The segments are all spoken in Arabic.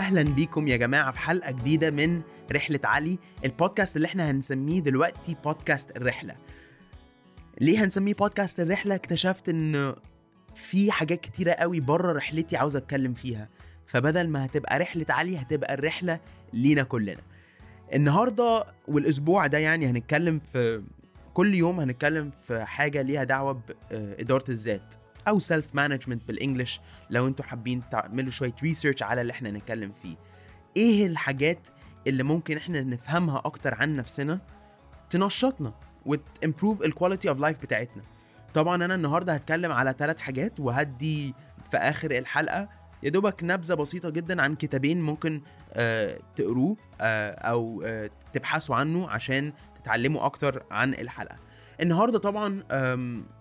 أهلا بيكم يا جماعة في حلقة جديدة من رحلة علي البودكاست اللي إحنا هنسميه دلوقتي بودكاست الرحلة. ليه هنسميه بودكاست الرحلة؟ اكتشفت إن في حاجات كتيرة قوي بره رحلتي عاوز أتكلم فيها. فبدل ما هتبقى رحلة علي هتبقى الرحلة لينا كلنا. النهارده والأسبوع ده يعني هنتكلم في كل يوم هنتكلم في حاجة ليها دعوة باداره الذات. أو self management بال English لو أنتوا حابين تعملوا شوية research على اللي إحنا نتكلم فيه. إيه الحاجات اللي ممكن إحنا نفهمها أكتر عن نفسنا؟ تنشطنا وت improve ال quality of life بتاعتنا. طبعا أنا النهارده هتكلم على ثلاث حاجات وهدي في آخر الحلقة. يا دوبك نبذة بسيطة جدا عن كتابين ممكن آه تقروه آه أو آه تبحثوا عنه عشان تتعلموا أكتر عن الحلقة. النهارده طبعا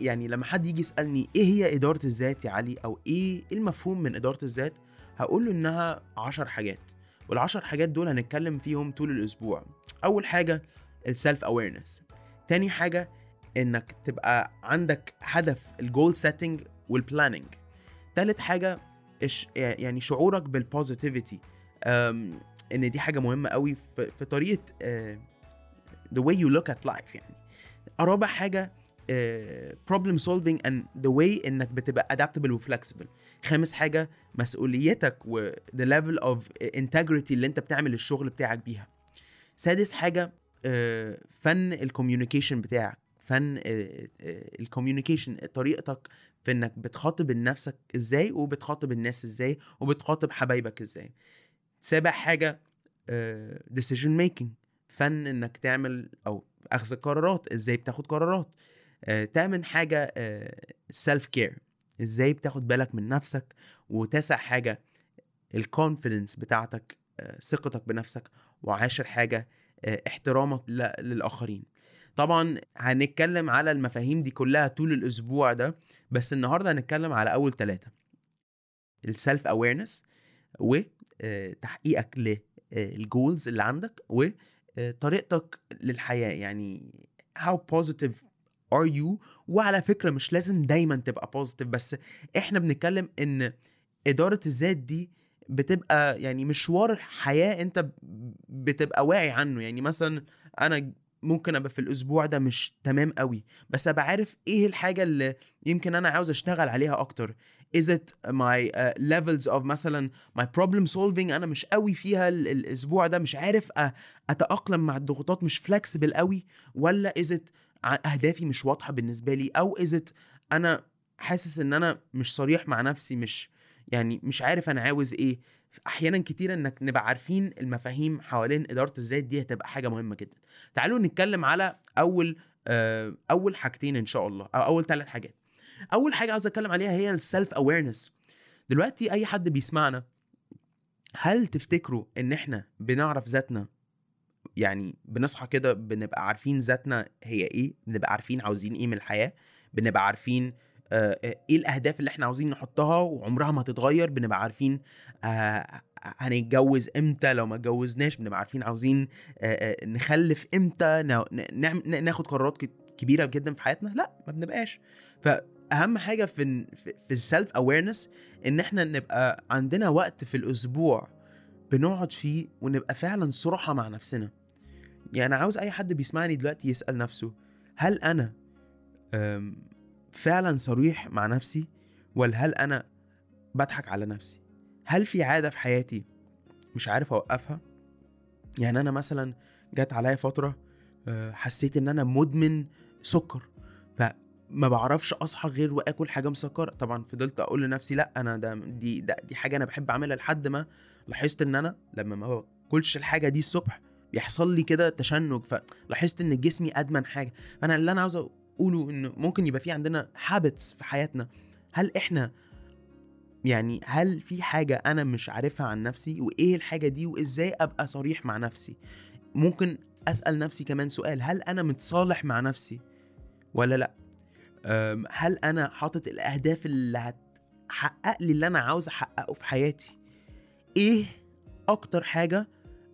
يعني لما حد يجي يسألني إيه هي إدارة الذات يا علي أو إيه المفهوم من إدارة الذات هقول له إنها عشر حاجات. والعشر حاجات دول هنتكلم فيهم طول الأسبوع. أول حاجة ال self-awareness تاني حاجة إنك تبقى عندك هدف ال goal setting وال planning تالت حاجة يعني شعورك بال positivity إن دي حاجة مهمة قوي في, طريقة the way you look at life يعني. رابع حاجة problem solving and the way إنك بتبقى adaptable و flexible. خامس حاجة مسؤوليتك و the level of integrity اللي انت بتعمل الشغل بتاعك بيها. سادس حاجة uh, فن ال communication بتاعك. فن ال communication طريقتك في إنك بتخاطب نفسك إزاي وبتخاطب الناس إزاي وبتخاطب حبايبك إزاي. سابع حاجة decision making. فن إنك تعمل أو أخذ قرارات إزاي بتاخد قرارات؟ آه، تامن حاجة self-care إزاي بتاخد بالك من نفسك وتاسع حاجة ال confidence بتاعتك آه، ثقتك بنفسك وعاشر حاجة آه، احترامك للآخرين. طبعا هنتكلم على المفاهيم دي كلها طول الأسبوع ده بس النهارده هنتكلم على أول ثلاثة ال self-awareness وتحقيقك لل goals اللي عندك و طريقتك للحياة يعني how positive are you وعلى فكرة مش لازم دايما تبقى positive بس إحنا بنتكلم إن إدارة الذات دي بتبقى يعني مشوار حياة أنت بتبقى واعي عنه. يعني مثلا أنا ممكن أبقى في الأسبوع ده مش تمام قوي بس أبقى عارف إيه الحاجة اللي يمكن أنا عاوز أشتغل عليها أكتر. Is it my uh, levels of مثلا my problem solving أنا مش قوي فيها الأسبوع ده مش عارف أتأقلم مع الضغوطات مش flexible قوي ولا is it أهدافي مش واضحة بالنسبة لي أو is it أنا حاسس إن أنا مش صريح مع نفسي مش يعني مش عارف أنا عاوز إيه. أحيانا كتير إنك نبقى عارفين المفاهيم حوالين إدارة الذات دي هتبقى حاجة مهمة جدا. تعالوا نتكلم على أول آه أول حاجتين إن شاء الله أو أول ثلاث حاجات. أول حاجة عاوز أتكلم عليها هي السيلف اويرنس دلوقتي أي حد بيسمعنا هل تفتكروا إن إحنا بنعرف ذاتنا؟ يعني بنصحى كده بنبقى عارفين ذاتنا هي إيه بنبقى عارفين عاوزين إيه من الحياة بنبقى عارفين آه إيه الأهداف اللي إحنا عاوزين نحطها وعمرها ما تتغير بنبقى عارفين آه هنتجوز إمتى لو ما اتجوزناش بنبقى عارفين عاوزين آه نخلف إمتى ناخد قرارات كبيرة جدا في حياتنا؟ لا ما بنبقاش. فاهم حاجة في في السيلف اويرنس إن إحنا نبقى عندنا وقت في الأسبوع بنقعد فيه ونبقى فعلا صراحة مع نفسنا. يعني عاوز أي حد بيسمعني دلوقتي يسأل نفسه هل أنا فعلا صريح مع نفسي؟ ولا هل أنا بضحك على نفسي؟ هل في عادة في حياتي مش عارف أوقفها؟ يعني أنا مثلا جت عليا فترة حسيت إن أنا مدمن سكر فما بعرفش أصحى غير وآكل حاجة مسكرة. طبعا فضلت أقول لنفسي لأ أنا ده دي ده دي حاجة أنا بحب أعملها لحد ما لاحظت إن أنا لما ما باكلش الحاجة دي الصبح بيحصل لي كده تشنج فلاحظت إن جسمي أدمن حاجة. فأنا اللي أنا عاوز أقوله إنه ممكن يبقى في عندنا هابتس في حياتنا. هل إحنا يعني هل في حاجة أنا مش عارفها عن نفسي؟ وإيه الحاجة دي؟ وإزاي أبقى صريح مع نفسي؟ ممكن أسأل نفسي كمان سؤال هل أنا متصالح مع نفسي ولا لأ؟ هل أنا حاطط الأهداف اللي هتحقق لي اللي أنا عاوز أحققه في حياتي؟ إيه أكتر حاجة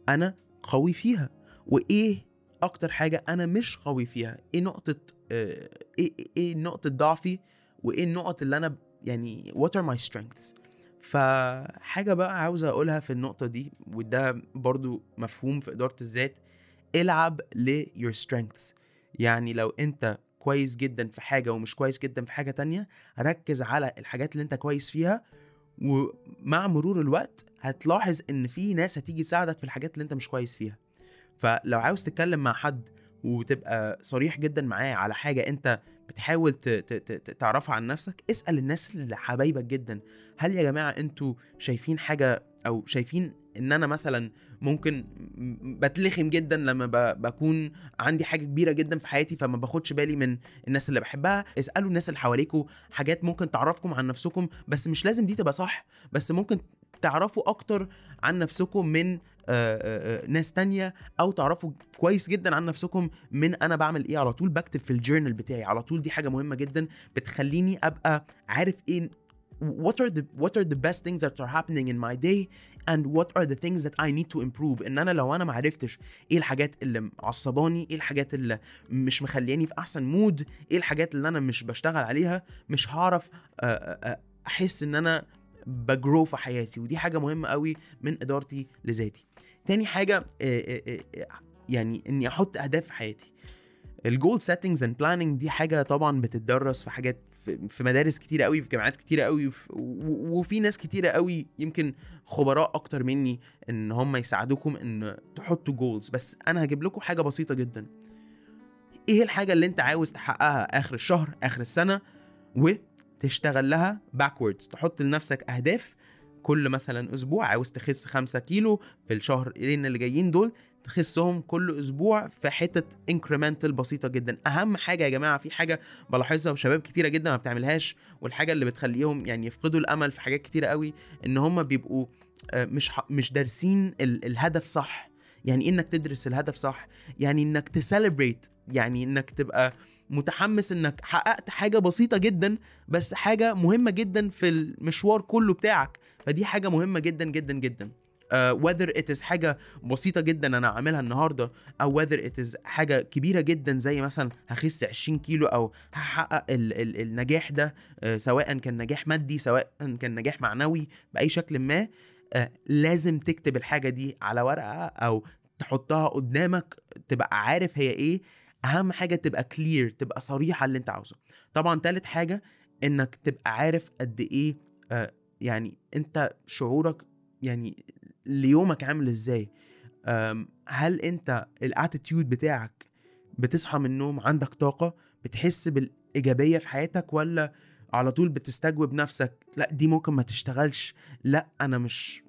أنا قوي فيها؟ وإيه أكتر حاجة أنا مش قوي فيها؟ إيه نقطة آه إيه إيه نقطة ضعفي؟ وإيه النقط اللي أنا يعني what are my strengths فحاجة بقى عاوز أقولها في النقطة دي وده برضو مفهوم في إدارة الذات العب ل your strengths. يعني لو أنت كويس جدا في حاجة ومش كويس جدا في حاجة تانية ركز على الحاجات اللي أنت كويس فيها ومع مرور الوقت هتلاحظ إن في ناس هتيجي تساعدك في الحاجات اللي انت مش كويس فيها. فلو عاوز تتكلم مع حد وتبقى صريح جدا معاه على حاجة انت بتحاول تعرفها عن نفسك اسأل الناس اللي حبايبك جدا. هل يا جماعة أنتوا شايفين حاجة أو شايفين إن أنا مثلا ممكن بتلخم جدا لما بكون عندي حاجة كبيرة جدا في حياتي فما باخدش بالي من الناس اللي بحبها. اسألوا الناس اللي حواليكوا حاجات ممكن تعرفكم عن نفسكم بس مش لازم دي تبقى صح بس ممكن تعرفوا أكتر عن نفسكم من ناس تانية أو تعرفوا كويس جدا عن نفسكم من أنا بعمل إيه. على طول بكتب في الجورنال بتاعي. على طول دي حاجة مهمة جدا بتخليني أبقى عارف إيه what are the what are the best things that are happening in my day? And what are the things that I need to improve? إن أنا لو أنا ما عرفتش إيه الحاجات اللي معصباني إيه الحاجات اللي مش مخلياني في أحسن mood إيه الحاجات اللي أنا مش بشتغل عليها مش هعرف أحس إن أنا ب grow في حياتي. ودي حاجة مهمة قوي من إدارتي لذاتي. تاني حاجة يعني إني أحط أهداف في حياتي. ال goal settings and planning دي حاجة طبعا بتتدرس في حاجات في مدارس كتيرة قوي في جامعات كتيرة قوي وفي ناس كتيرة قوي يمكن خبراء أكتر مني إن هم يساعدوكم إن تحطوا goals بس أنا هجيب لكم حاجة بسيطة جدا. إيه الحاجة اللي أنت عاوز تحققها آخر الشهر آخر السنة وتشتغل لها backwards تحط لنفسك أهداف كل مثلا أسبوع. عاوز تخس 5 كيلو في الشهرين اللي جايين دول تخسهم كل أسبوع في حتة incremental بسيطة جدا. أهم حاجة يا جماعة في حاجة بلاحظها وشباب كتيرة جدا ما بتعملهاش والحاجة اللي بتخليهم يعني يفقدوا الأمل في حاجات كتيرة قوي إن هم بيبقوا مش مش دارسين الهدف صح. يعني إيه إنك تدرس الهدف صح؟ يعني إنك تسليبريت يعني إنك تبقى متحمس إنك حققت حاجة بسيطة جدا بس حاجة مهمة جدا في المشوار كله بتاعك. فدي حاجة مهمة جدا جدا جدا. Whether it is حاجة بسيطة جدا أنا عاملها النهاردة أو whether it is حاجة كبيرة جدا زي مثلا هخس 20 كيلو أو هحقق ال ال النجاح ده uh, سواء كان نجاح مادي سواء كان نجاح معنوي بأي شكل ما uh, لازم تكتب الحاجة دي على ورقة أو تحطها قدامك تبقى عارف هي إيه. أهم حاجة تبقى clear تبقى صريحة اللي أنت عاوزه. طبعا تالت حاجة إنك تبقى عارف قد إيه يعني أنت شعورك يعني ليومك عامل إزاي؟ هل أنت ال attitude بتاعك بتصحى من النوم عندك طاقة؟ بتحس بالإيجابية في حياتك؟ ولا على طول بتستجوب نفسك لأ دي ممكن ما تشتغلش لأ أنا مش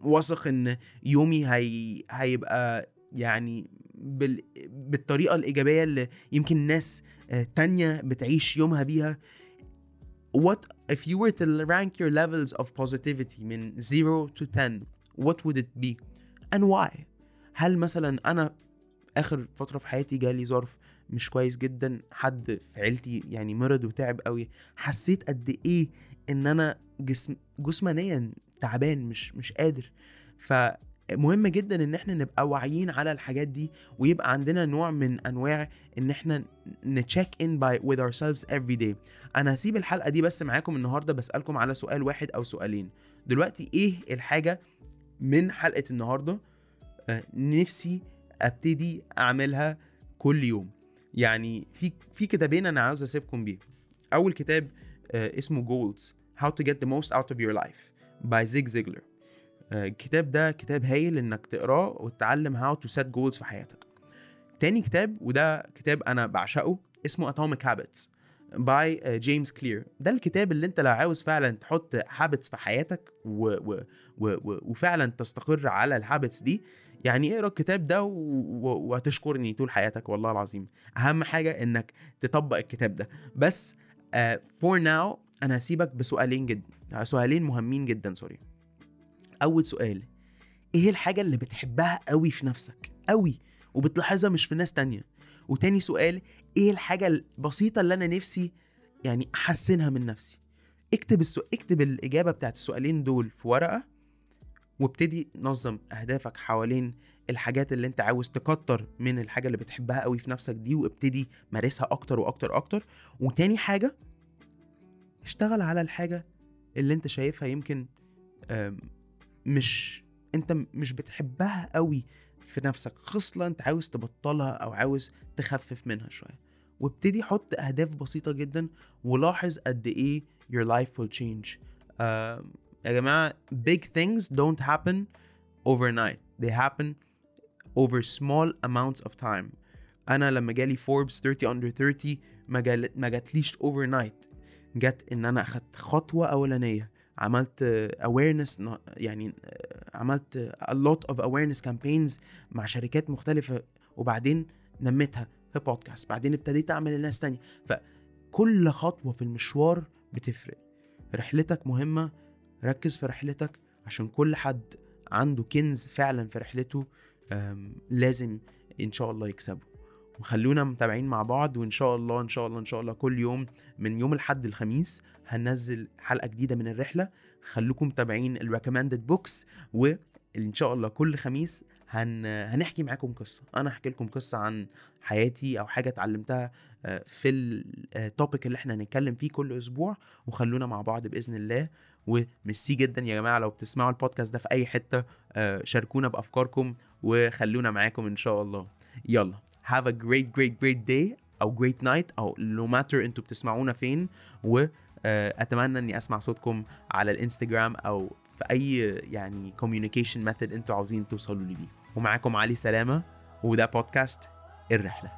واثق إن يومي هي... هيبقى يعني بال... بالطريقة الإيجابية اللي يمكن ناس تانية بتعيش يومها بيها. What if you were to rank your levels of positivity من 0 to 10 what would it be? And why? هل مثلا أنا آخر فترة في حياتي جالي ظرف مش كويس جدا؟ حد في عيلتي يعني مرض وتعب قوي. حسيت قد إيه إن أنا جسم جسمانيا تعبان مش مش قادر. فمهم جدا إن إحنا نبقى واعيين على الحاجات دي ويبقى عندنا نوع من أنواع إن إحنا نتشيك ان باي with ourselves every day. أنا هسيب الحلقة دي بس معاكم النهارده بسألكم على سؤال واحد أو سؤالين. دلوقتي إيه الحاجة من حلقة النهارده آه نفسي أبتدي أعملها كل يوم. يعني في في كتابين أنا عاوز أسيبكم بيه أول كتاب آه اسمه Goals to get the most out of your life by Zig Ziglar. آه الكتاب ده كتاب هايل إنك تقراه وتتعلم how to set goals في حياتك. تاني كتاب وده كتاب أنا بعشقه اسمه Atomic Habits. by جيمس كلير ده الكتاب اللي انت لو عاوز فعلا تحط habits في حياتك و و و و وفعلا تستقر على ال habits دي يعني اقرأ الكتاب ده. وهتشكرني طول حياتك والله العظيم. أهم حاجة إنك تطبق الكتاب ده. بس for uh, now أنا هسيبك بسؤالين جدا سؤالين مهمين جدا sorry أول سؤال إيه الحاجة اللي بتحبها قوي في نفسك؟ قوي وبتلاحظها مش في ناس تانية. وتاني سؤال إيه الحاجة البسيطة اللي أنا نفسي يعني أحسنها من نفسي؟ اكتب السو... اكتب الإجابة بتاعت السؤالين دول في ورقة وابتدي نظم أهدافك حوالين الحاجات اللي أنت عاوز تكتر من الحاجة اللي بتحبها قوي في نفسك دي وابتدي مارسها أكتر وأكتر أكتر وتاني حاجة اشتغل على الحاجة اللي أنت شايفها يمكن مش أنت مش بتحبها قوي في نفسك خصلة أنت عاوز تبطلها أو عاوز تخفف منها شوية. وابتدي حط أهداف بسيطة جدا ولاحظ قد إيه your life will change. آم، يا جماعة big things don't happen overnight. They happen over small amounts of time. أنا لما جالي فوربس 30 under 30 ما جال ما جاتليش overnight. جت إن أنا أخدت خطوة أولانية. عملت awareness يعني عملت a lot of awareness campaigns مع شركات مختلفة وبعدين نميتها. في بودكاست بعدين ابتديت أعمل لناس تانية. فكل خطوة في المشوار بتفرق. رحلتك مهمة ركز في رحلتك عشان كل حد عنده كنز فعلا في رحلته لازم إن شاء الله يكسبه. وخلونا متابعين مع بعض وإن شاء الله إن شاء الله إن شاء الله كل يوم من يوم الأحد الخميس هننزل حلقة جديدة من الرحلة. خلوكم متابعين ال recommended books وان شاء الله كل خميس هن... هنحكي معاكم قصة. أنا هحكي لكم قصة عن حياتي أو حاجة اتعلمتها آه، في التوبيك اللي إحنا هنتكلم فيه كل أسبوع وخلونا مع بعض بإذن الله. وميرسي جدا يا جماعة لو بتسمعوا البودكاست ده في أي حتة آه، شاركونا بأفكاركم وخلونا معاكم إن شاء الله. يلا. Have a great great great day أو great night أو no matter أنتوا بتسمعونا فين. واتمنى إني أسمع صوتكم على الإنستجرام أو في أي يعني communication method أنتوا عاوزين توصلوا لي بيه ومعاكم علي سلامة وده بودكاست الرحلة.